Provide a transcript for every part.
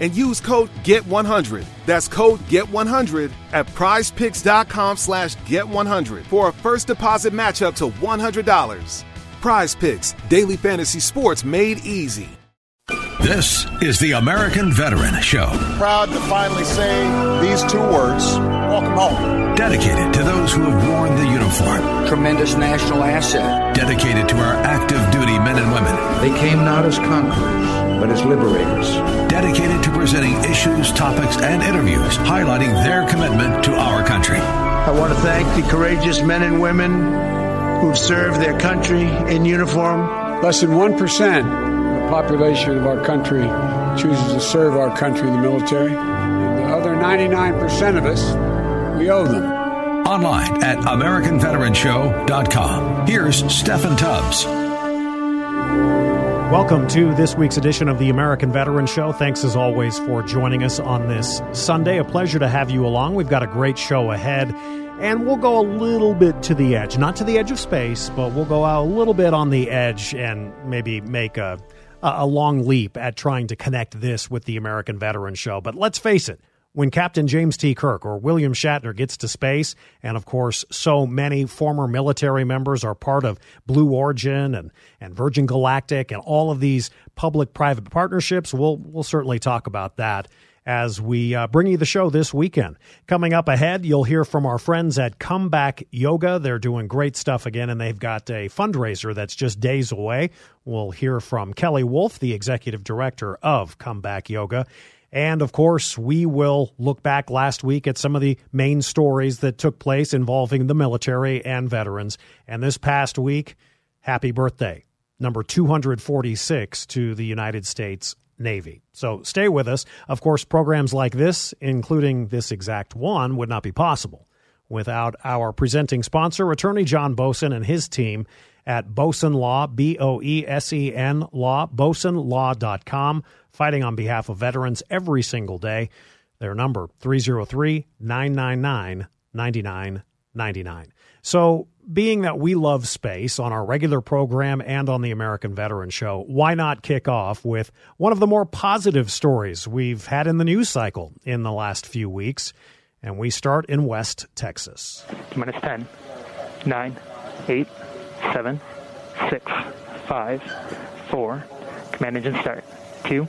and use code GET100. That's code GET100 at prizepicks.com slash GET100 for a first deposit match up to $100. Prize Picks, daily fantasy sports made easy. This is the American Veteran Show. Proud to finally say these two words welcome home. Dedicated to those who have worn the uniform. Tremendous national asset. Dedicated to our active duty men and women. They came not as conquerors, but as liberators. Dedicated to presenting issues, topics, and interviews highlighting their commitment to our country. I want to thank the courageous men and women who've served their country in uniform. Less than 1% of the population of our country chooses to serve our country in the military. And the other 99% of us, we owe them. Online at AmericanVeteranShow.com. Here's Steffan Tubbs. Welcome to this week's edition of the American Veteran Show. Thanks as always for joining us on this Sunday. A pleasure to have you along. We've got a great show ahead. And we'll go a little bit to the edge, not to the edge of space, but we'll go out a little bit on the edge and maybe make a a long leap at trying to connect this with the American Veteran Show. But let's face it, when Captain James T. Kirk or William Shatner gets to space, and of course, so many former military members are part of Blue Origin and, and Virgin Galactic and all of these public private partnerships, we'll, we'll certainly talk about that as we uh, bring you the show this weekend. Coming up ahead, you'll hear from our friends at Comeback Yoga. They're doing great stuff again, and they've got a fundraiser that's just days away. We'll hear from Kelly Wolf, the executive director of Comeback Yoga. And of course, we will look back last week at some of the main stories that took place involving the military and veterans. And this past week, happy birthday, number 246 to the United States Navy. So stay with us. Of course, programs like this, including this exact one, would not be possible without our presenting sponsor, attorney John Boesen and his team at Boesen Law, B O E S E N Law, BoesenLaw.com, fighting on behalf of veterans every single day. Their number, 303 999 9999. So being that we love space on our regular program and on the American Veteran Show, why not kick off with one of the more positive stories we've had in the news cycle in the last few weeks? And we start in West Texas. Minus 10, 9, 8, 7, 6, 5, 4. Command engine start. 2,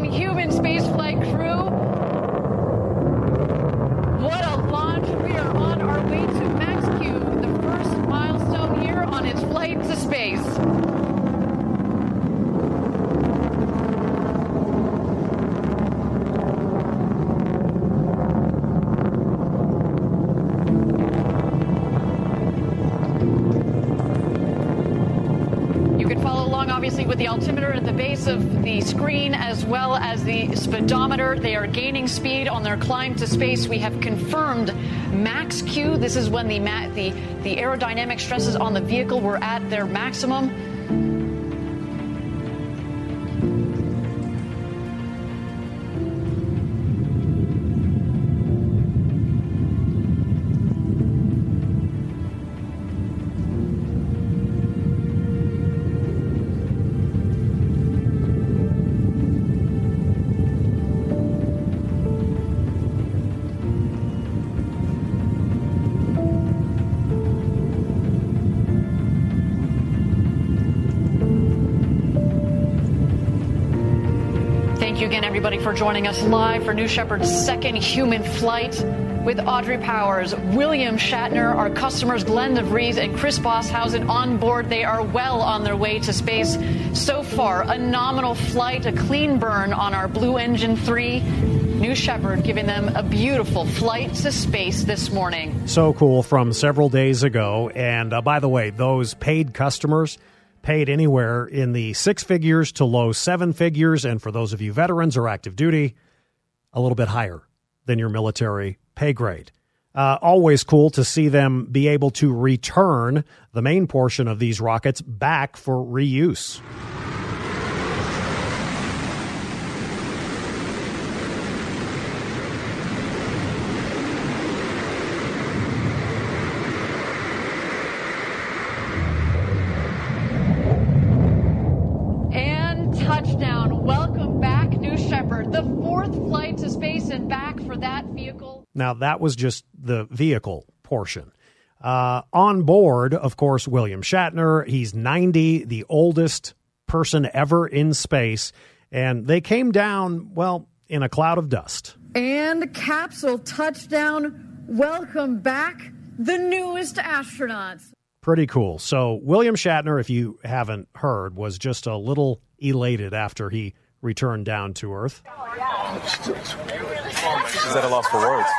speedometer. They are gaining speed on their climb to space. We have confirmed max Q. This is when the, the, the aerodynamic stresses on the vehicle were at their maximum. Everybody, for joining us live for New Shepard's second human flight with Audrey Powers, William Shatner, our customers Glenn DeVries and Chris Boshuizen on board. They are well on their way to space. So far, a nominal flight, a clean burn on our Blue Engine 3. New Shepard giving them a beautiful flight to space this morning. So cool from several days ago. And uh, by the way, those paid customers paid anywhere in the six figures to low seven figures. And for those of you veterans or active duty, a little bit higher than your military pay grade. Uh, always cool to see them be able to return the main portion of these rockets back for reuse. And touchdown. Welcome back, New Shepard. The fourth flight to space and back for that vehicle. Now, that was just the vehicle portion. Uh, on board, of course, William Shatner. He's 90, the oldest person ever in space. And they came down, well, in a cloud of dust. And capsule touchdown. Welcome back, the newest astronauts. Pretty cool. So, William Shatner, if you haven't heard, was just a little elated after he returned down to Earth. Is that a loss for words?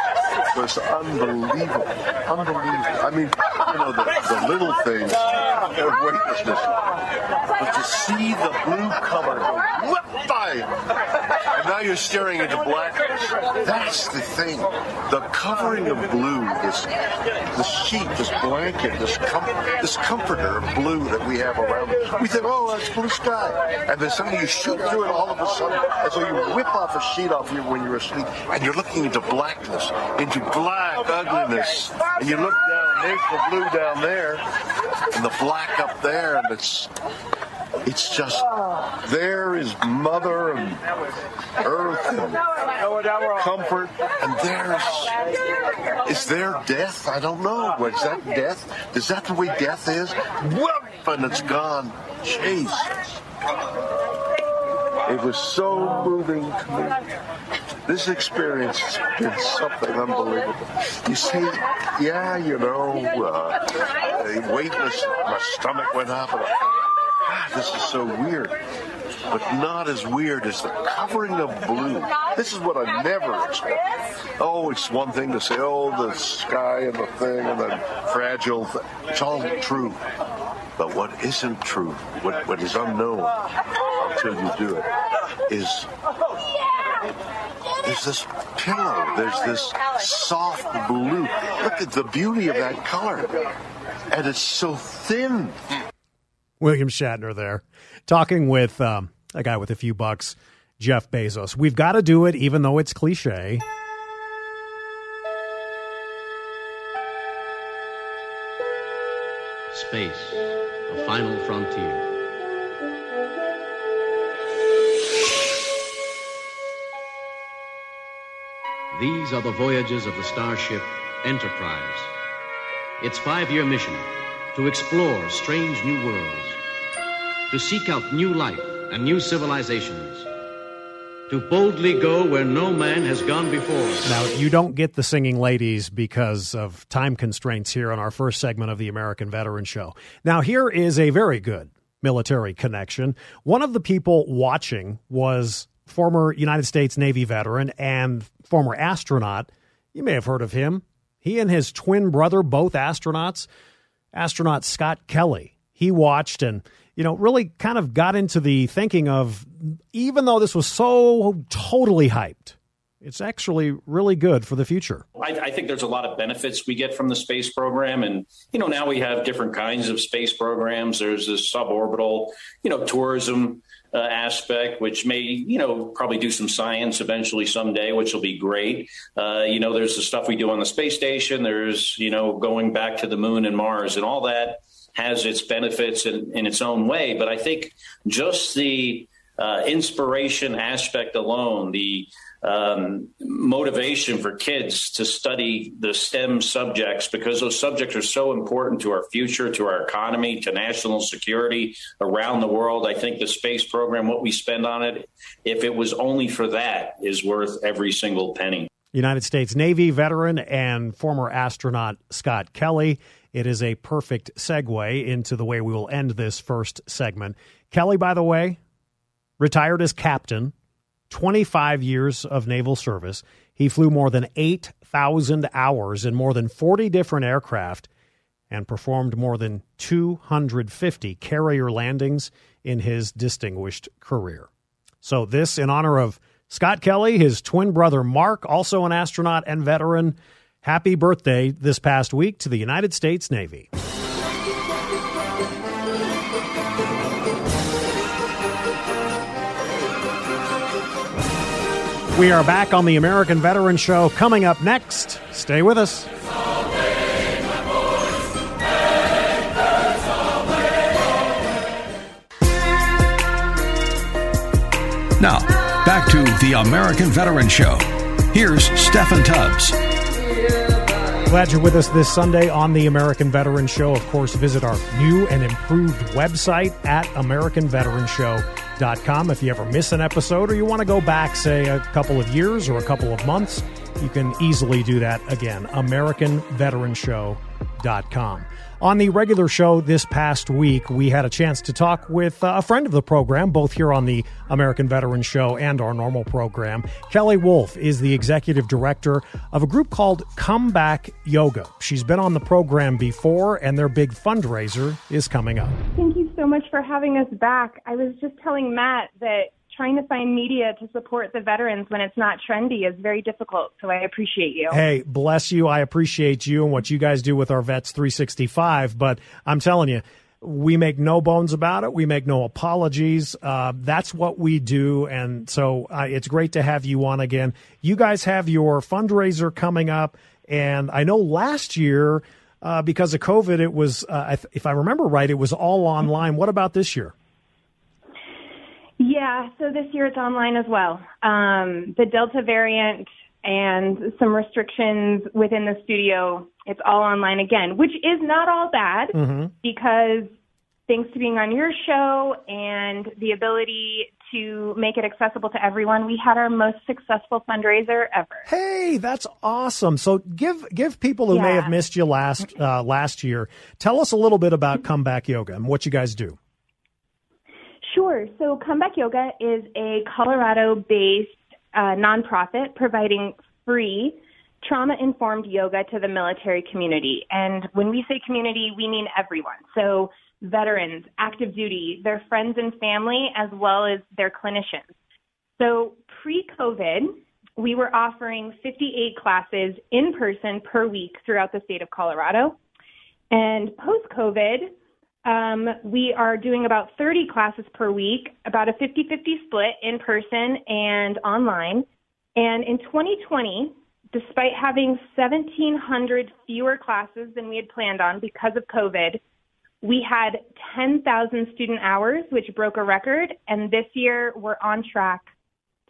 Was unbelievable. Unbelievable. I mean, you know, the, the little things of weightlessness. But to see the blue color go whip by, now you're staring into blackness. That's the thing. The covering of blue, this this sheet, this blanket, this com- this comforter of blue that we have around. We think, oh, that's blue sky. And then suddenly you shoot through it all of a sudden, as though you whip off a sheet off you when you're asleep, and you're looking into blackness, into black ugliness. And you look down, there's the blue down there, and the black up there, and it's it's just there is mother and earth and comfort, and there's is there death? I don't know. Is that death? Is that the way death is? Whoop, and it's gone. Jesus. It was so moving to me. This experience has been something unbelievable. You see, yeah, you know, uh, weightless, my stomach went up, and I God, this is so weird. But not as weird as the covering of blue. This is what I never expected. Oh, it's one thing to say, oh, the sky and the thing and the fragile thing. It's all true. But what isn't true, what, what is unknown until you do it, is there's this pillow, there's this soft blue. Look at the beauty of that color. And it's so thin. William Shatner there, talking with um, a guy with a few bucks, Jeff Bezos. We've got to do it, even though it's cliche. Space, a final frontier. These are the voyages of the starship Enterprise. Its five year mission to explore strange new worlds, to seek out new life and new civilizations, to boldly go where no man has gone before. Now, you don't get the singing ladies because of time constraints here on our first segment of the American Veteran Show. Now, here is a very good military connection. One of the people watching was former United States Navy veteran and former astronaut. You may have heard of him. He and his twin brother, both astronauts, astronaut Scott Kelly. He watched and, you know, really kind of got into the thinking of even though this was so totally hyped, it's actually really good for the future. I, I, think there's a lot of benefits we get from the space program, and you know now we have different kinds of space programs. There's this suborbital, you know, tourism uh, aspect, which may, you know, probably do some science eventually someday, which will be great. Uh, you know, there's the stuff we do on the space station. There's, you know, going back to the moon and Mars and all that has its benefits in, in its own way. But I think just the uh, inspiration aspect alone, the um, motivation for kids to study the STEM subjects because those subjects are so important to our future, to our economy, to national security around the world. I think the space program, what we spend on it, if it was only for that, is worth every single penny. United States Navy veteran and former astronaut Scott Kelly. It is a perfect segue into the way we will end this first segment. Kelly, by the way, retired as captain 25 years of naval service. He flew more than 8,000 hours in more than 40 different aircraft and performed more than 250 carrier landings in his distinguished career. So, this in honor of Scott Kelly, his twin brother Mark, also an astronaut and veteran. Happy birthday this past week to the United States Navy. We are back on the American Veteran Show. Coming up next, stay with us. Now, back to the American Veteran Show. Here's Steffan Tubbs. Glad you're with us this Sunday on the American Veteran Show. Of course, visit our new and improved website at AmericanVeteranShow.com if you ever miss an episode or you want to go back, say, a couple of years or a couple of months, you can easily do that again. AmericanVeteranShow.com. On the regular show this past week, we had a chance to talk with uh, a friend of the program, both here on the American Veteran Show and our normal program. Kelly Wolf is the executive director of a group called Comeback Yoga. She's been on the program before, and their big fundraiser is coming up. Thank you so much for having us back. I was just telling Matt that trying to find media to support the veterans when it's not trendy is very difficult. So I appreciate you. Hey, bless you. I appreciate you and what you guys do with our Vets 365. But I'm telling you, we make no bones about it. We make no apologies. Uh, that's what we do. And so uh, it's great to have you on again. You guys have your fundraiser coming up. And I know last year, uh, because of COVID, it was, uh, if I remember right, it was all online. What about this year? Yeah, so this year it's online as well. Um, the Delta variant and some restrictions within the studio, it's all online again, which is not all bad mm-hmm. because thanks to being on your show and the ability to make it accessible to everyone, we had our most successful fundraiser ever. Hey, that's awesome! So give give people who yeah. may have missed you last uh, last year, tell us a little bit about Comeback Yoga and what you guys do. Sure. So Comeback Yoga is a Colorado based uh, nonprofit providing free trauma informed yoga to the military community. And when we say community, we mean everyone. So veterans, active duty, their friends and family, as well as their clinicians. So pre COVID, we were offering 58 classes in person per week throughout the state of Colorado. And post COVID, um, we are doing about 30 classes per week, about a 50 50 split in person and online. And in 2020, despite having 1,700 fewer classes than we had planned on because of COVID, we had 10,000 student hours, which broke a record. And this year, we're on track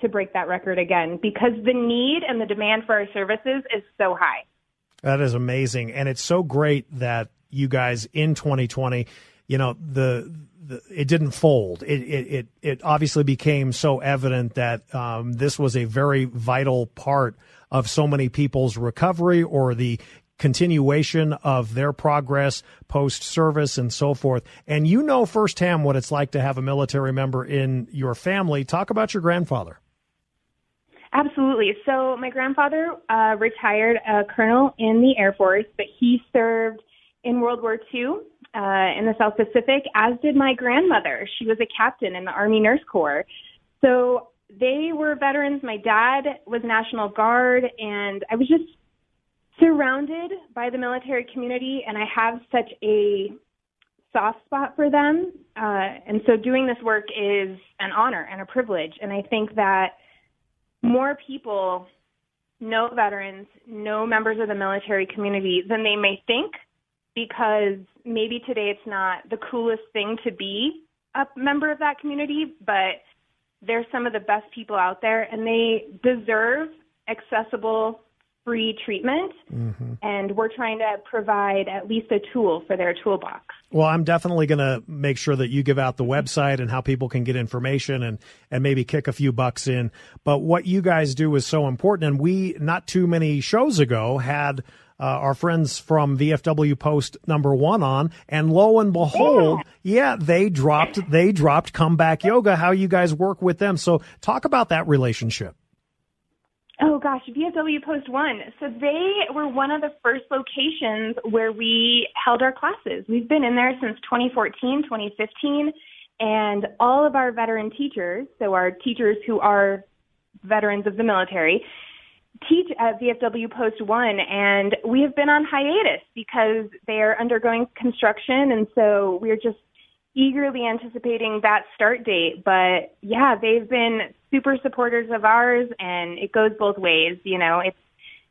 to break that record again because the need and the demand for our services is so high. That is amazing. And it's so great that you guys in 2020, you know, the, the it didn't fold. It, it, it, it, obviously became so evident that um, this was a very vital part of so many people's recovery or the continuation of their progress post service and so forth. And you know firsthand what it's like to have a military member in your family. Talk about your grandfather. Absolutely. So, my grandfather uh, retired a colonel in the Air Force, but he served in World War II uh, in the South Pacific, as did my grandmother. She was a captain in the Army Nurse Corps. So they were veterans. My dad was National Guard, and I was just surrounded by the military community, and I have such a soft spot for them. Uh, and so doing this work is an honor and a privilege. And I think that more people know veterans, know members of the military community than they may think because maybe today it's not the coolest thing to be a member of that community, but they're some of the best people out there and they deserve accessible free treatment mm-hmm. and we're trying to provide at least a tool for their toolbox. Well, I'm definitely going to make sure that you give out the website and how people can get information and and maybe kick a few bucks in. But what you guys do is so important and we not too many shows ago had uh, our friends from VFW Post number one on, and lo and behold, yeah. yeah, they dropped they dropped comeback yoga. How you guys work with them? So talk about that relationship. Oh gosh, VFW Post One. So they were one of the first locations where we held our classes. We've been in there since 2014, 2015, and all of our veteran teachers, so our teachers who are veterans of the military, teach at VFW Post One, and we have been on hiatus because they are undergoing construction, and so we're just eagerly anticipating that start date. But yeah, they've been super supporters of ours, and it goes both ways. You know, it's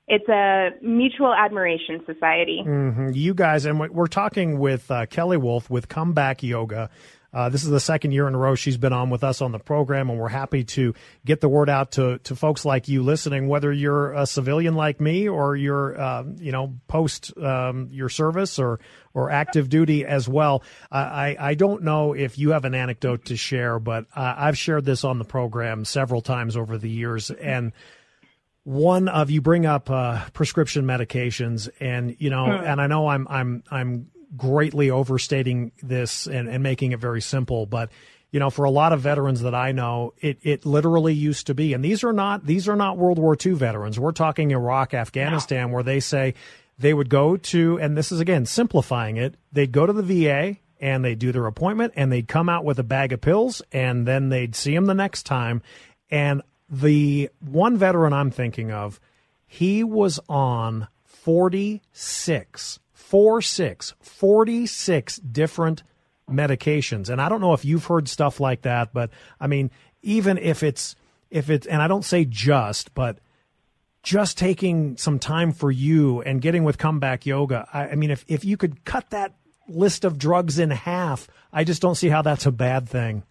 it's a mutual admiration society. Mm-hmm. You guys, and we're talking with uh, Kelly Wolf with Comeback Yoga. Uh, this is the second year in a row she's been on with us on the program, and we're happy to get the word out to, to folks like you listening, whether you're a civilian like me or you're, uh, you know, post um, your service or or active duty as well. I, I don't know if you have an anecdote to share, but uh, I've shared this on the program several times over the years, and one of you bring up uh, prescription medications, and you know, and I know I'm I'm I'm greatly overstating this and, and making it very simple, but you know, for a lot of veterans that I know, it, it literally used to be, and these are not these are not World War II veterans. We're talking Iraq, Afghanistan, no. where they say they would go to, and this is again simplifying it. They'd go to the VA and they'd do their appointment, and they'd come out with a bag of pills, and then they'd see him the next time. And the one veteran I'm thinking of, he was on 46 four six, 46 different medications. And I don't know if you've heard stuff like that, but I mean, even if it's, if it's, and I don't say just, but just taking some time for you and getting with comeback yoga. I, I mean, if, if you could cut that list of drugs in half, I just don't see how that's a bad thing.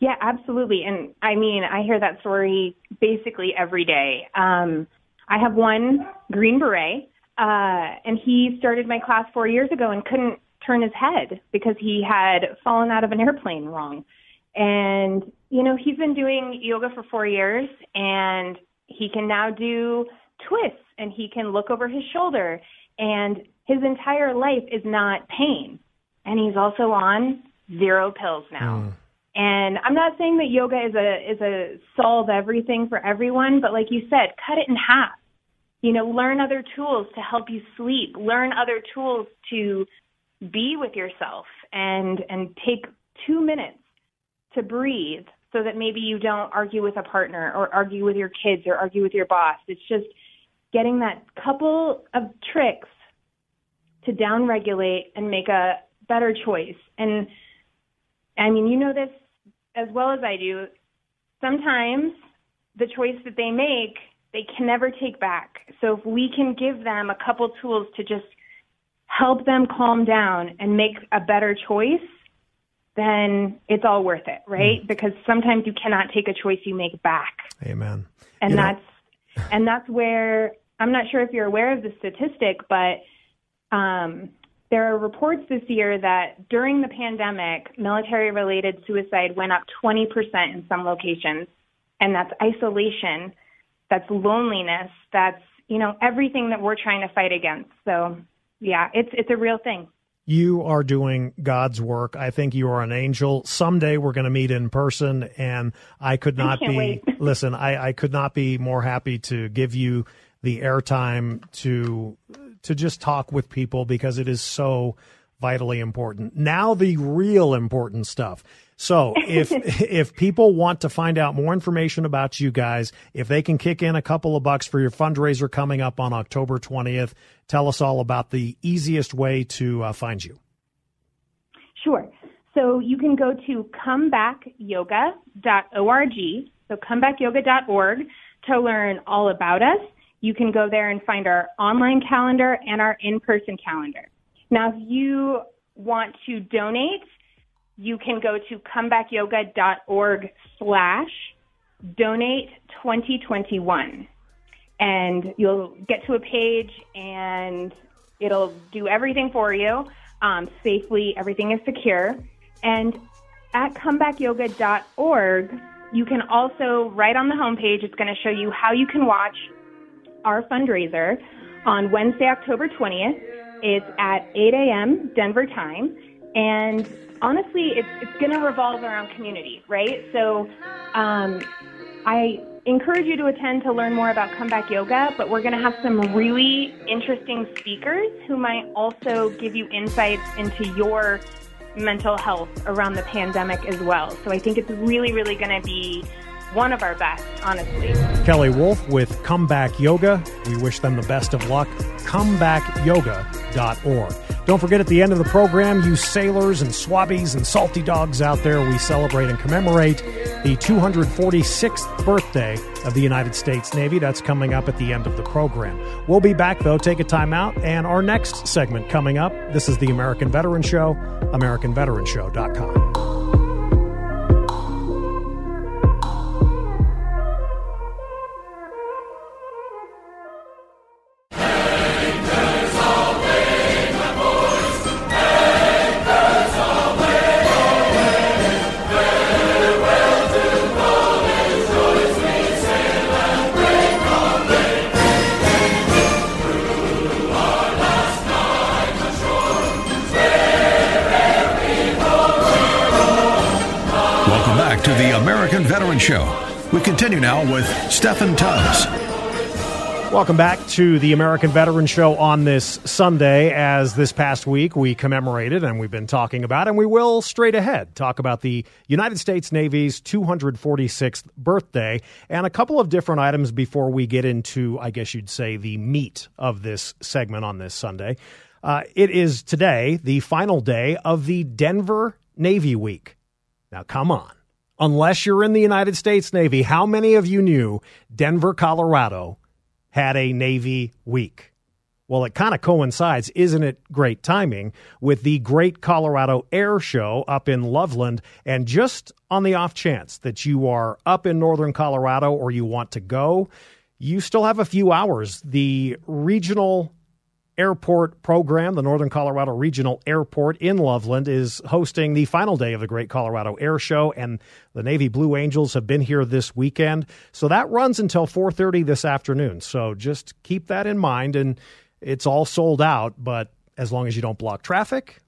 Yeah, absolutely. And I mean, I hear that story basically every day. Um, I have one Green Beret uh, and he started my class four years ago and couldn't turn his head because he had fallen out of an airplane wrong. And, you know, he's been doing yoga for four years and he can now do twists and he can look over his shoulder and his entire life is not pain. And he's also on zero pills now. Mm. And I'm not saying that yoga is a is a solve everything for everyone, but like you said, cut it in half you know, learn other tools to help you sleep, learn other tools to be with yourself and and take 2 minutes to breathe so that maybe you don't argue with a partner or argue with your kids or argue with your boss. It's just getting that couple of tricks to downregulate and make a better choice. And I mean, you know this as well as I do. Sometimes the choice that they make they can never take back. So if we can give them a couple tools to just help them calm down and make a better choice, then it's all worth it, right? Mm. Because sometimes you cannot take a choice you make back. Amen. And you that's know. and that's where I'm not sure if you're aware of the statistic, but um, there are reports this year that during the pandemic, military related suicide went up 20% in some locations, and that's isolation that's loneliness, that's, you know, everything that we're trying to fight against. So, yeah, it's it's a real thing. You are doing God's work. I think you are an angel. Someday we're going to meet in person, and I could not I be. listen, I, I could not be more happy to give you the airtime to to just talk with people because it is so vitally important. Now, the real important stuff. So if if people want to find out more information about you guys, if they can kick in a couple of bucks for your fundraiser coming up on October 20th, tell us all about the easiest way to uh, find you. Sure. So you can go to comebackyoga.org. So comebackyoga.org to learn all about us. You can go there and find our online calendar and our in-person calendar. Now, if you want to donate, you can go to comebackyoga.org slash donate 2021 and you'll get to a page and it'll do everything for you. Um, safely everything is secure. And at comebackyoga.org you can also right on the homepage it's going to show you how you can watch our fundraiser on wednesday october 20th it's at 8 a.m denver time and honestly, it's, it's going to revolve around community, right? So um, I encourage you to attend to learn more about comeback yoga, but we're going to have some really interesting speakers who might also give you insights into your mental health around the pandemic as well. So I think it's really, really going to be one of our best, honestly. Kelly Wolf with Comeback Yoga. We wish them the best of luck. ComebackYoga.org. Don't forget at the end of the program, you sailors and swabbies and salty dogs out there, we celebrate and commemorate the 246th birthday of the United States Navy. That's coming up at the end of the program. We'll be back, though, take a time out, and our next segment coming up. This is the American Veteran Show, AmericanVeteranShow.com. now with Steffan Tubbs. Welcome back to the American Veteran Show on this Sunday. As this past week we commemorated and we've been talking about, and we will straight ahead talk about the United States Navy's 246th birthday and a couple of different items before we get into, I guess you'd say, the meat of this segment on this Sunday. Uh, it is today the final day of the Denver Navy Week. Now, come on unless you're in the United States Navy, how many of you knew Denver, Colorado had a Navy week? Well, it kind of coincides, isn't it great timing, with the Great Colorado Air Show up in Loveland. And just on the off chance that you are up in northern Colorado or you want to go, you still have a few hours. The regional Airport program, the Northern Colorado Regional Airport in Loveland, is hosting the final day of the Great Colorado Air Show, and the Navy Blue Angels have been here this weekend. So that runs until 4:30 this afternoon. So just keep that in mind, and it's all sold out. But as long as you don't block traffic,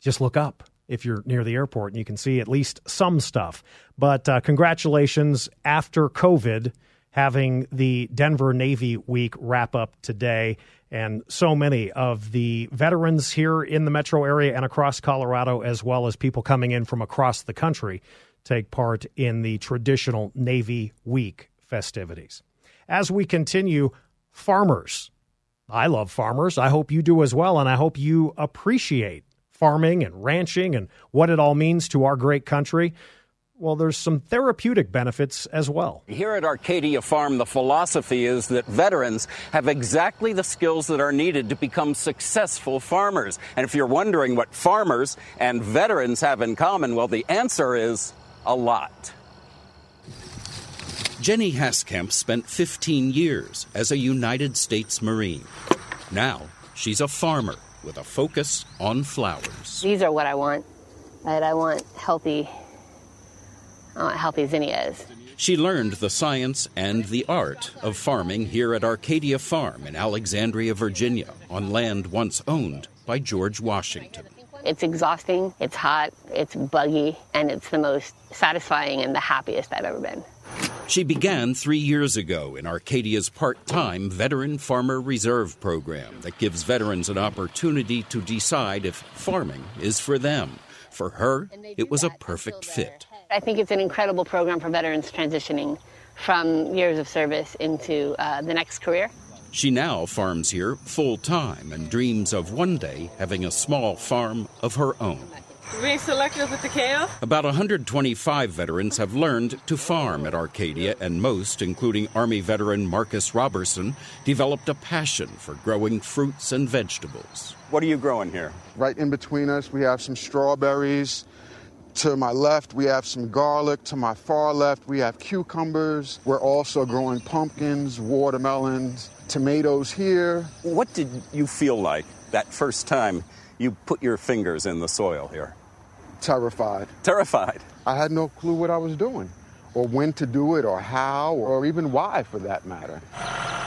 just look up if you're near the airport, and you can see at least some stuff. But uh, congratulations after COVID having the Denver Navy Week wrap up today. And so many of the veterans here in the metro area and across Colorado, as well as people coming in from across the country, take part in the traditional Navy Week festivities. As we continue, farmers. I love farmers. I hope you do as well. And I hope you appreciate farming and ranching and what it all means to our great country well, there's some therapeutic benefits as well. Here at Arcadia Farm, the philosophy is that veterans have exactly the skills that are needed to become successful farmers. And if you're wondering what farmers and veterans have in common, well, the answer is a lot. Jenny Haskamp spent 15 years as a United States Marine. Now she's a farmer with a focus on flowers. These are what I want. Right? I want healthy uh, healthy zinnias. She learned the science and the art of farming here at Arcadia Farm in Alexandria, Virginia, on land once owned by George Washington. It's exhausting, it's hot, it's buggy, and it's the most satisfying and the happiest I've ever been. She began three years ago in Arcadia's part time Veteran Farmer Reserve program that gives veterans an opportunity to decide if farming is for them. For her, it was a perfect fit. I think it's an incredible program for veterans transitioning from years of service into uh, the next career. She now farms here full time and dreams of one day having a small farm of her own. Being selective with the kale? About 125 veterans have learned to farm at Arcadia, and most, including Army veteran Marcus Robertson, developed a passion for growing fruits and vegetables. What are you growing here? Right in between us, we have some strawberries. To my left, we have some garlic. To my far left, we have cucumbers. We're also growing pumpkins, watermelons, tomatoes here. What did you feel like that first time you put your fingers in the soil here? Terrified. Terrified. I had no clue what I was doing, or when to do it, or how, or even why for that matter.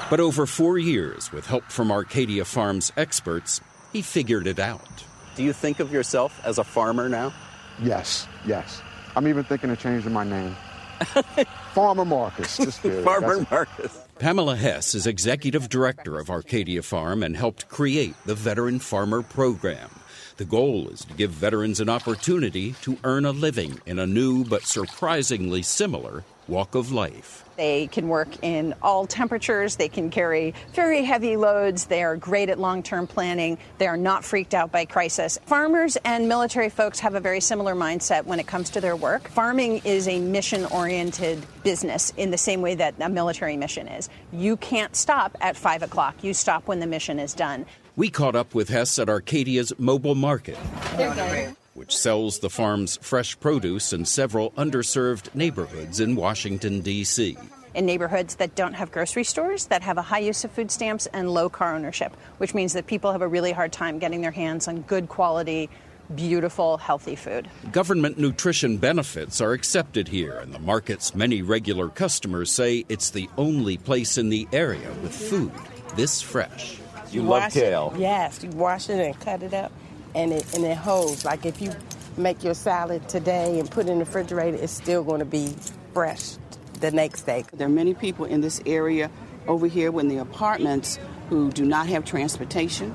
But over four years, with help from Arcadia Farms experts, he figured it out. Do you think of yourself as a farmer now? Yes, yes. I'm even thinking of changing my name. Farmer Marcus. Farmer That's- Marcus. Pamela Hess is executive director of Arcadia Farm and helped create the Veteran Farmer Program. The goal is to give veterans an opportunity to earn a living in a new but surprisingly similar walk of life. They can work in all temperatures. They can carry very heavy loads. They are great at long term planning. They are not freaked out by crisis. Farmers and military folks have a very similar mindset when it comes to their work. Farming is a mission oriented business in the same way that a military mission is. You can't stop at 5 o'clock, you stop when the mission is done. We caught up with Hess at Arcadia's mobile market, They're good. Which sells the farm's fresh produce in several underserved neighborhoods in Washington, D.C. in neighborhoods that don't have grocery stores, that have a high use of food stamps and low car ownership, which means that people have a really hard time getting their hands on good quality, beautiful, healthy food. Government nutrition benefits are accepted here, and the market's many regular customers say it's the only place in the area with food this fresh. You wash It, yes, you wash it and cut it up, and it and it holds. Like if you make your salad today and put it in the refrigerator, it's still going to be fresh the next day. There are many people in this area over here in the apartments who do not have transportation,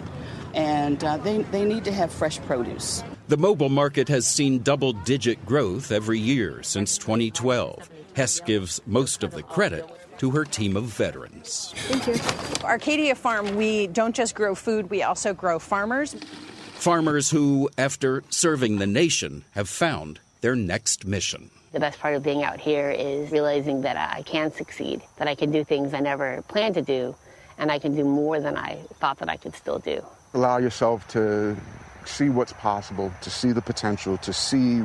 and uh, they, they need to have fresh produce. The mobile market has seen double digit growth every year since 2012. Hess gives most of the credit to her team of veterans. Thank you. Arcadia Farm, we don't just grow food, we also grow farmers. Farmers who, after serving the nation, have found their next mission. The best part of being out here is realizing that I can succeed, that I can do things I never planned to do, and I can do more than I thought that I could still do. Allow yourself to see what's possible, to see the potential, to see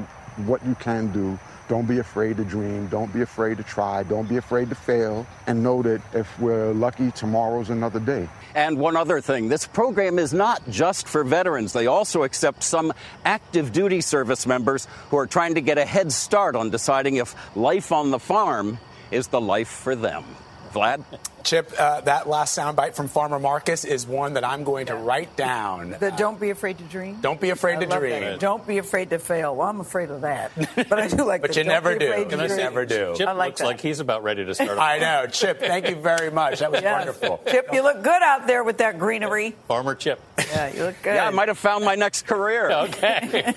what you can do. Don't be afraid to dream. Don't be afraid to try. Don't be afraid to fail. And know that if we're lucky, tomorrow's another day. And one other thing this program is not just for veterans. They also accept some active duty service members who are trying to get a head start on deciding if life on the farm is the life for them. Vlad? Chip, uh, that last soundbite from Farmer Marcus is one that I'm going to write down. The don't be afraid to dream. Don't be afraid I to dream. that. Don't be afraid to fail. Well, I'm afraid of that, but I do like. But the you don't never be do. to You dream. never do. Chip I like that. he's about ready to start. I know, Chip. Thank you very much. That was Yes. wonderful. Chip, you look good out there with that greenery. Farmer Chip. Yeah, you look good. Yeah, I might have found my next career. okay.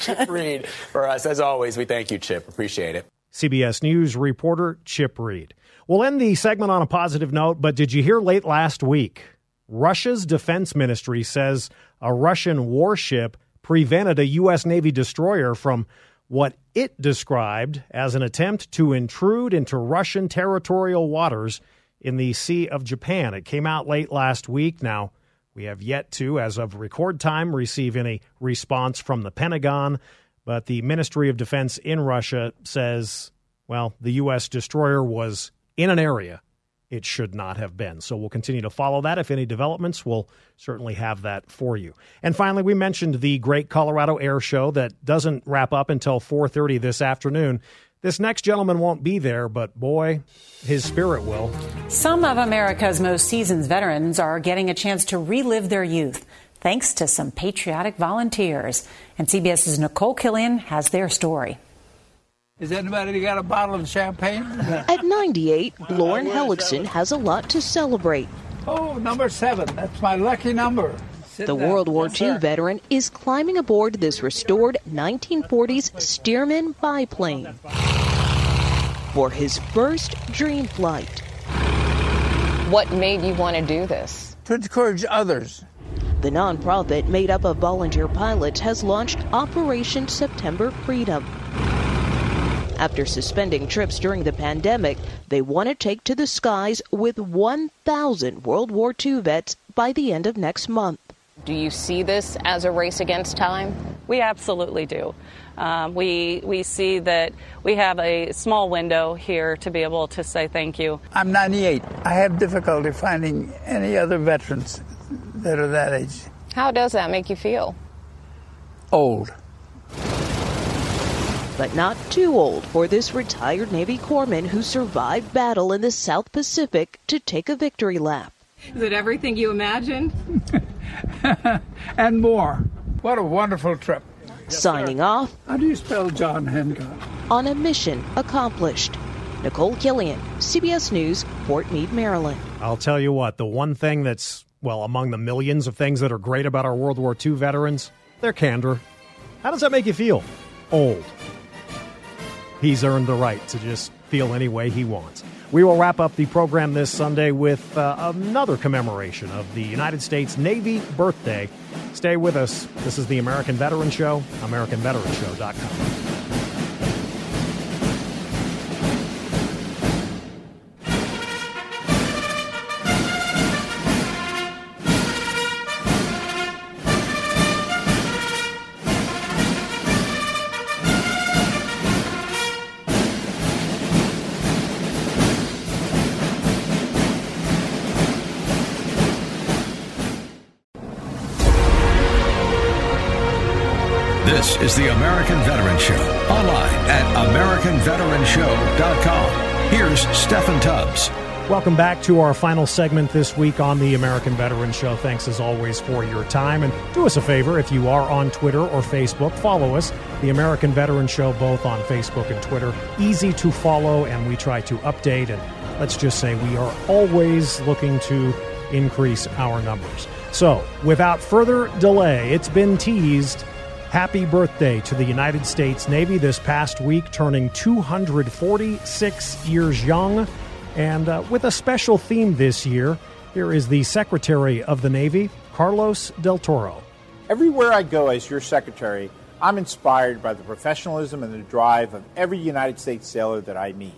Chip Reid for us. As always, we thank you, Chip. Appreciate it. CBS News reporter Chip Reid. We'll end the segment on a positive note, but did you hear late last week? Russia's defense ministry says a Russian warship prevented a U.S. Navy destroyer from what it described as an attempt to intrude into Russian territorial waters in the Sea of Japan. It came out late last week. Now, we have yet to, as of record time, receive any response from the Pentagon, but the Ministry of Defense in Russia says, well, the U.S. destroyer was in an area it should not have been. So we'll continue to follow that. If any developments, we'll certainly have that for you. And finally, we mentioned the Great Colorado Air Show that doesn't wrap up until 4:30 this afternoon. This next gentleman won't be there, but boy, his spirit will. Some of America's most seasoned veterans are getting a chance to relive their youth thanks to some patriotic volunteers. And CBS's Nicole Killion has their story. Has anybody got a bottle of champagne? At 98, Lauren Hellickson has a lot to celebrate. Oh, number seven. That's my lucky number. Sit The down. World War Yes, II sir. veteran is climbing aboard this restored 1940s Stearman biplane for his first dream flight. What made you want to do this? To encourage others The nonprofit, made up of volunteer pilots, has launched Operation September Freedom. After suspending trips during the pandemic, they want to take to the skies with 1,000 World War II vets by the end of next month. Do you see this as a race against time? We absolutely do. Um, we we see that we have a small window here to be able to say thank you. I'm 98. I have difficulty finding any other veterans that are that age. How does that make you feel? Old. But not too old for this retired Navy corpsman who survived battle in the South Pacific to take a victory lap. Is it everything you imagined? and more. What a wonderful trip. Signing off. How do you spell John Hancock? On a mission accomplished. Nicole Killion, CBS News, Fort Meade, Maryland. I'll tell you what, the one thing that's, well, among the millions of things that are great about our World War II veterans, their candor. How does that make you feel? Old. He's earned the right to just feel any way he wants. We will wrap up the program this Sunday with uh, another commemoration of the United States Navy birthday. Stay with us. This is the American Veteran Show, AmericanVeteranShow.com. at AmericanVeteranShow.com. Here's Steffan Tubbs. Welcome back to our final segment this week on the American Veteran Show. Thanks as always for your time. And do us a favor if you are on Twitter or Facebook, follow us, the American Veteran Show, both on Facebook and Twitter. Easy to follow, and we try to update. And let's just say we are always looking to increase our numbers. So, without further delay, it's been teased. Happy birthday to the United States Navy this past week, turning 246 years young. And uh, with a special theme this year, here is the Secretary of the Navy, Carlos Del Toro. Everywhere I go as your secretary, I'm inspired by the professionalism and the drive of every United States sailor that I meet.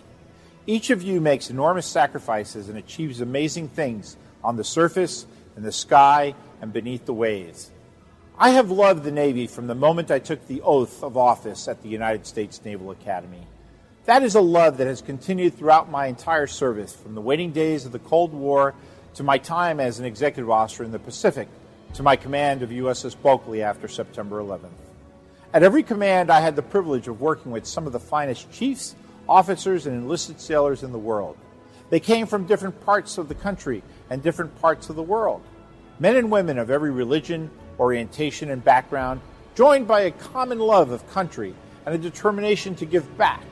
Each of you makes enormous sacrifices and achieves amazing things on the surface, in the sky, and beneath the waves. I have loved the Navy from the moment I took the oath of office at the United States Naval Academy. That is a love that has continued throughout my entire service, from the waiting days of the Cold War to my time as an executive officer in the Pacific to my command of USS Bulkeley after September 11th. At every command, I had the privilege of working with some of the finest chiefs, officers, and enlisted sailors in the world. They came from different parts of the country and different parts of the world. Men and women of every religion, orientation, and background, joined by a common love of country and a determination to give back.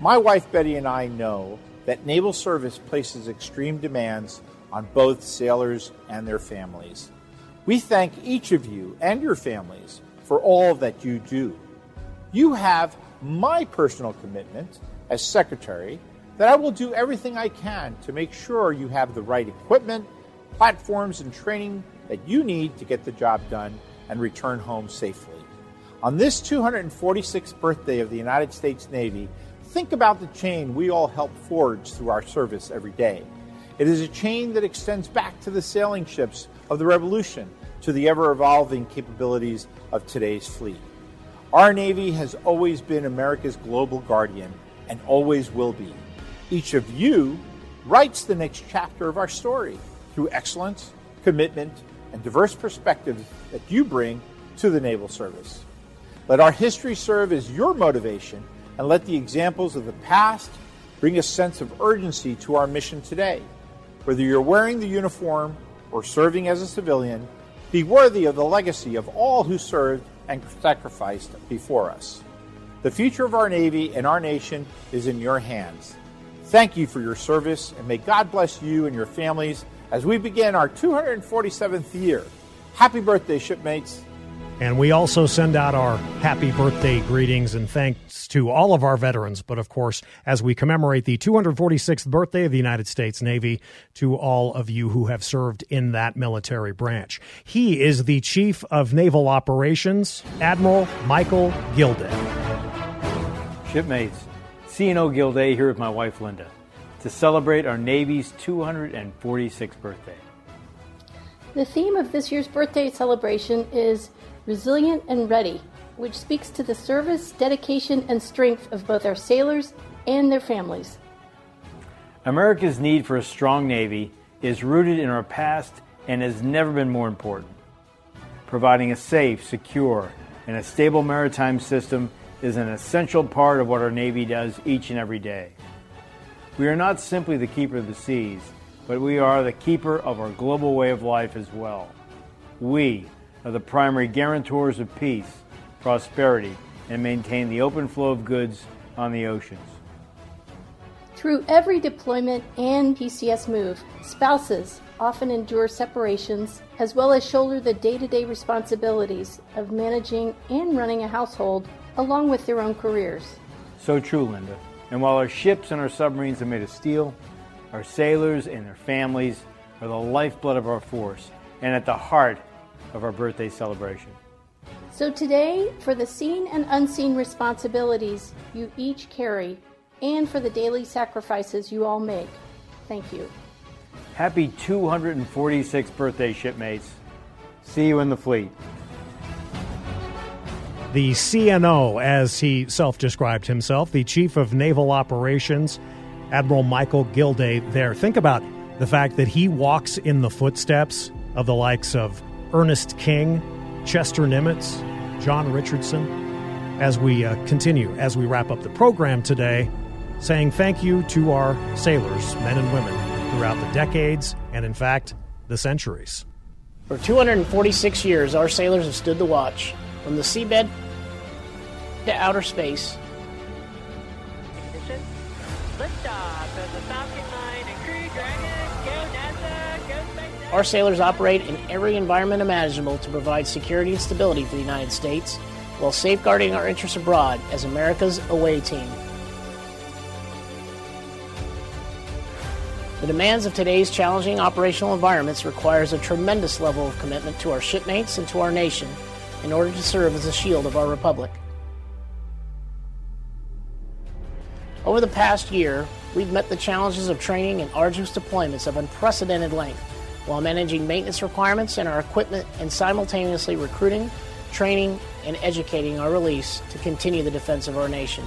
My wife Betty and I know that naval service places extreme demands on both sailors and their families. We thank each of you and your families for all that you do. You have my personal commitment as secretary that I will do everything I can to make sure you have the right equipment, platforms, and training that you need to get the job done and return home safely. On this 246th birthday of the United States Navy, think about the chain we all help forge through our service every day. It is a chain that extends back to the sailing ships of the Revolution, to the ever evolving capabilities of today's fleet. Our Navy has always been America's global guardian and always will be. Each of you writes the next chapter of our story through excellence, commitment, and diverse perspectives that you bring to the Naval Service. Let our history serve as your motivation and let the examples of the past bring a sense of urgency to our mission today. Whether you're wearing the uniform or serving as a civilian, be worthy of the legacy of all who served and sacrificed before us. The future of our Navy and our nation is in your hands. Thank you for your service, and may God bless you and your families as we begin our 247th year. Happy birthday, shipmates. And we also send out our happy birthday greetings and thanks to all of our veterans, but of course, as we commemorate the 246th birthday of the United States Navy, to all of you who have served in that military branch. He is the Chief of Naval Operations, Admiral Michael Gilday. Shipmates, CNO Gilday here with my wife Linda to celebrate our Navy's 246th birthday. The theme of this year's birthday celebration is Resilient and Ready, which speaks to the service, dedication, and strength of both our sailors and their families. America's need for a strong Navy is rooted in our past and has never been more important. Providing a safe, secure, and a stable maritime system is an essential part of what our Navy does each and every day. We are not simply the keeper of the seas, but we are the keeper of our global way of life as well. We are the primary guarantors of peace, prosperity, and maintain the open flow of goods on the oceans. Through every deployment and PCS move, spouses often endure separations as well as shoulder the day to day responsibilities of managing and running a household along with their own careers. So true, Linda. And while our ships and our submarines are made of steel, our sailors and their families are the lifeblood of our force and at the heart of our birthday celebration. So today, for the seen and unseen responsibilities you each carry, and for the daily sacrifices you all make, thank you. Happy 246th birthday, shipmates. See you in the fleet. The CNO, as he self described himself, the Chief of Naval Operations, Admiral Michael Gilday, there. Think about the fact that he walks in the footsteps of the likes of Ernest King, Chester Nimitz, John Richardson, as we uh, continue, as we wrap up the program today, saying thank you to our sailors, men and women, throughout the decades and, in fact, the centuries. For 246 years, our sailors have stood the watch from the seabed to outer space. Our sailors operate in every environment imaginable to provide security and stability for the United States while safeguarding our interests abroad as America's away team. The demands of today's challenging operational environments requires a tremendous level of commitment to our shipmates and to our nation in order to serve as a shield of our republic. Over the past year, we've met the challenges of training and arduous deployments of unprecedented length while managing maintenance requirements in our equipment and simultaneously recruiting, training, and educating our release to continue the defense of our nation.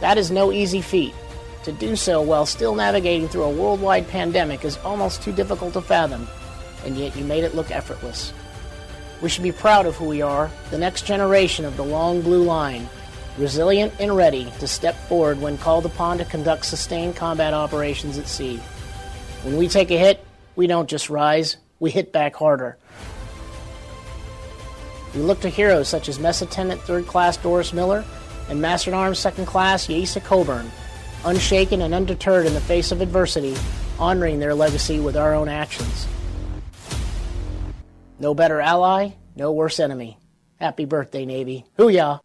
That is no easy feat. To do so while still navigating through a worldwide pandemic is almost too difficult to fathom, and yet you made it look effortless. We should be proud of who we are, the next generation of the long blue line, resilient and ready to step forward when called upon to conduct sustained combat operations at sea. When we take a hit, we don't just rise, we hit back harder. We look to heroes such as Mess Attendant 3rd Class Doris Miller and Master at Arms 2nd Class Yasa Coburn, unshaken and undeterred in the face of adversity, honoring their legacy with our own actions. No better ally, no worse enemy. Happy birthday, Navy. Hooyah!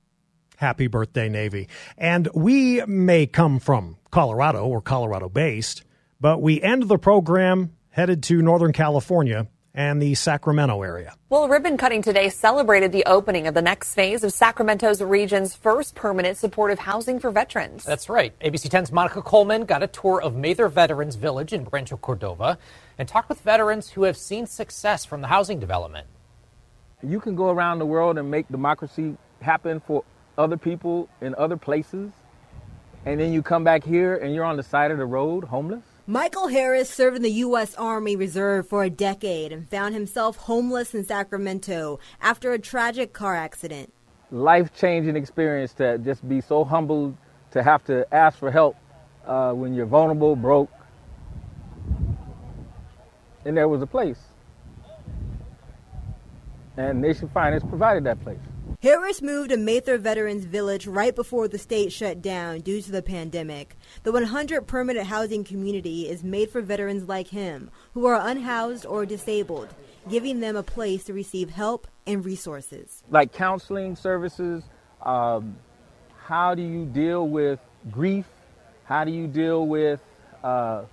Happy birthday, Navy. And we may come from Colorado or Colorado based, but we end the program headed to Northern California and the Sacramento area. Well, ribbon cutting today celebrated the opening of the next phase of Sacramento's region's first permanent supportive housing for veterans. That's right. ABC 10's Monica Coleman got a tour of Mather Veterans Village in Rancho Cordova and talked with veterans who have seen success from the housing development. You can go around the world and make democracy happen for other people in other places, and then you come back here and you're on the side of the road homeless? Michael Harris served in the U.S. Army Reserve for a decade and found himself homeless in Sacramento after a tragic car accident. Life changing experience to just be so humbled to have to ask for help uh, when you're vulnerable, broke. And there was a place. And Nation's Finest provided that place. Harris moved to Mather Veterans Village right before the state shut down due to the pandemic. The 100 permanent housing community is made for veterans like him who are unhoused or disabled, giving them a place to receive help and resources. Like counseling services, um, how do you deal with grief? How do you deal with, uh,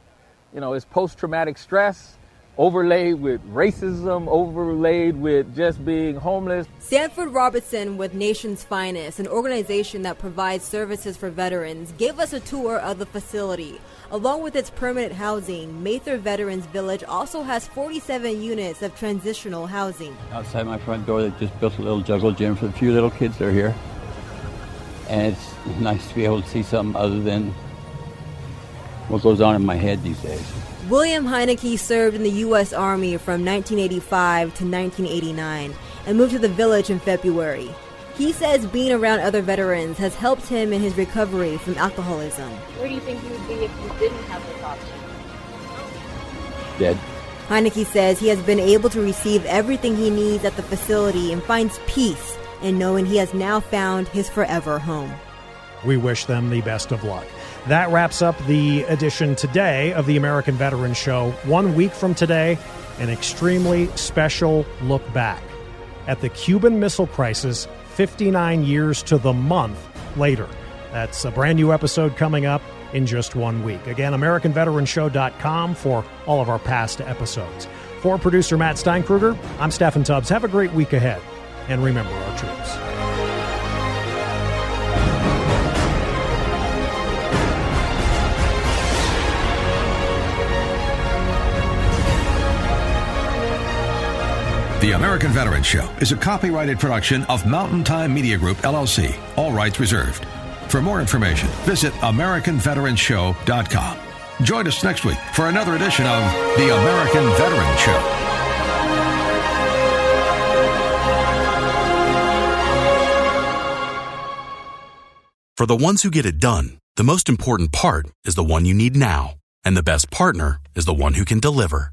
you know, is post traumatic stress? Overlaid with racism, overlaid with just being homeless. Sanford Robertson with Nation's Finest, an organization that provides services for veterans, gave us a tour of the facility. Along with its permanent housing, Mather Veterans Village also has 47 units of transitional housing. Outside my front door, they just built a little juggle gym for the few little kids that are here. And it's nice to be able to see something other than what goes on in my head these days. William Heineke served in the U.S. Army from 1985 to 1989 and moved to the village in February. He says being around other veterans has helped him in his recovery from alcoholism. Where do you think you would be if you didn't have this option? Dead. Heineke says he has been able to receive everything he needs at the facility and finds peace in knowing he has now found his forever home. We wish them the best of luck. That wraps up the edition today of the American Veteran Show. One week from today, an extremely special look back at the Cuban Missile Crisis 59 years to the month later. That's a brand new episode coming up in just one week. Again, AmericanVeteranShow.com for all of our past episodes. For producer Matt Steinkruger, I'm Steffan Tubbs. Have a great week ahead, and remember our troops. The American Veterans Show is a copyrighted production of Mountain Time Media Group, LLC. All rights reserved. For more information, visit AmericanVeteransShow.com. Join us next week for another edition of The American Veterans Show. For the ones who get it done, the most important part is the one you need now. And the best partner is the one who can deliver.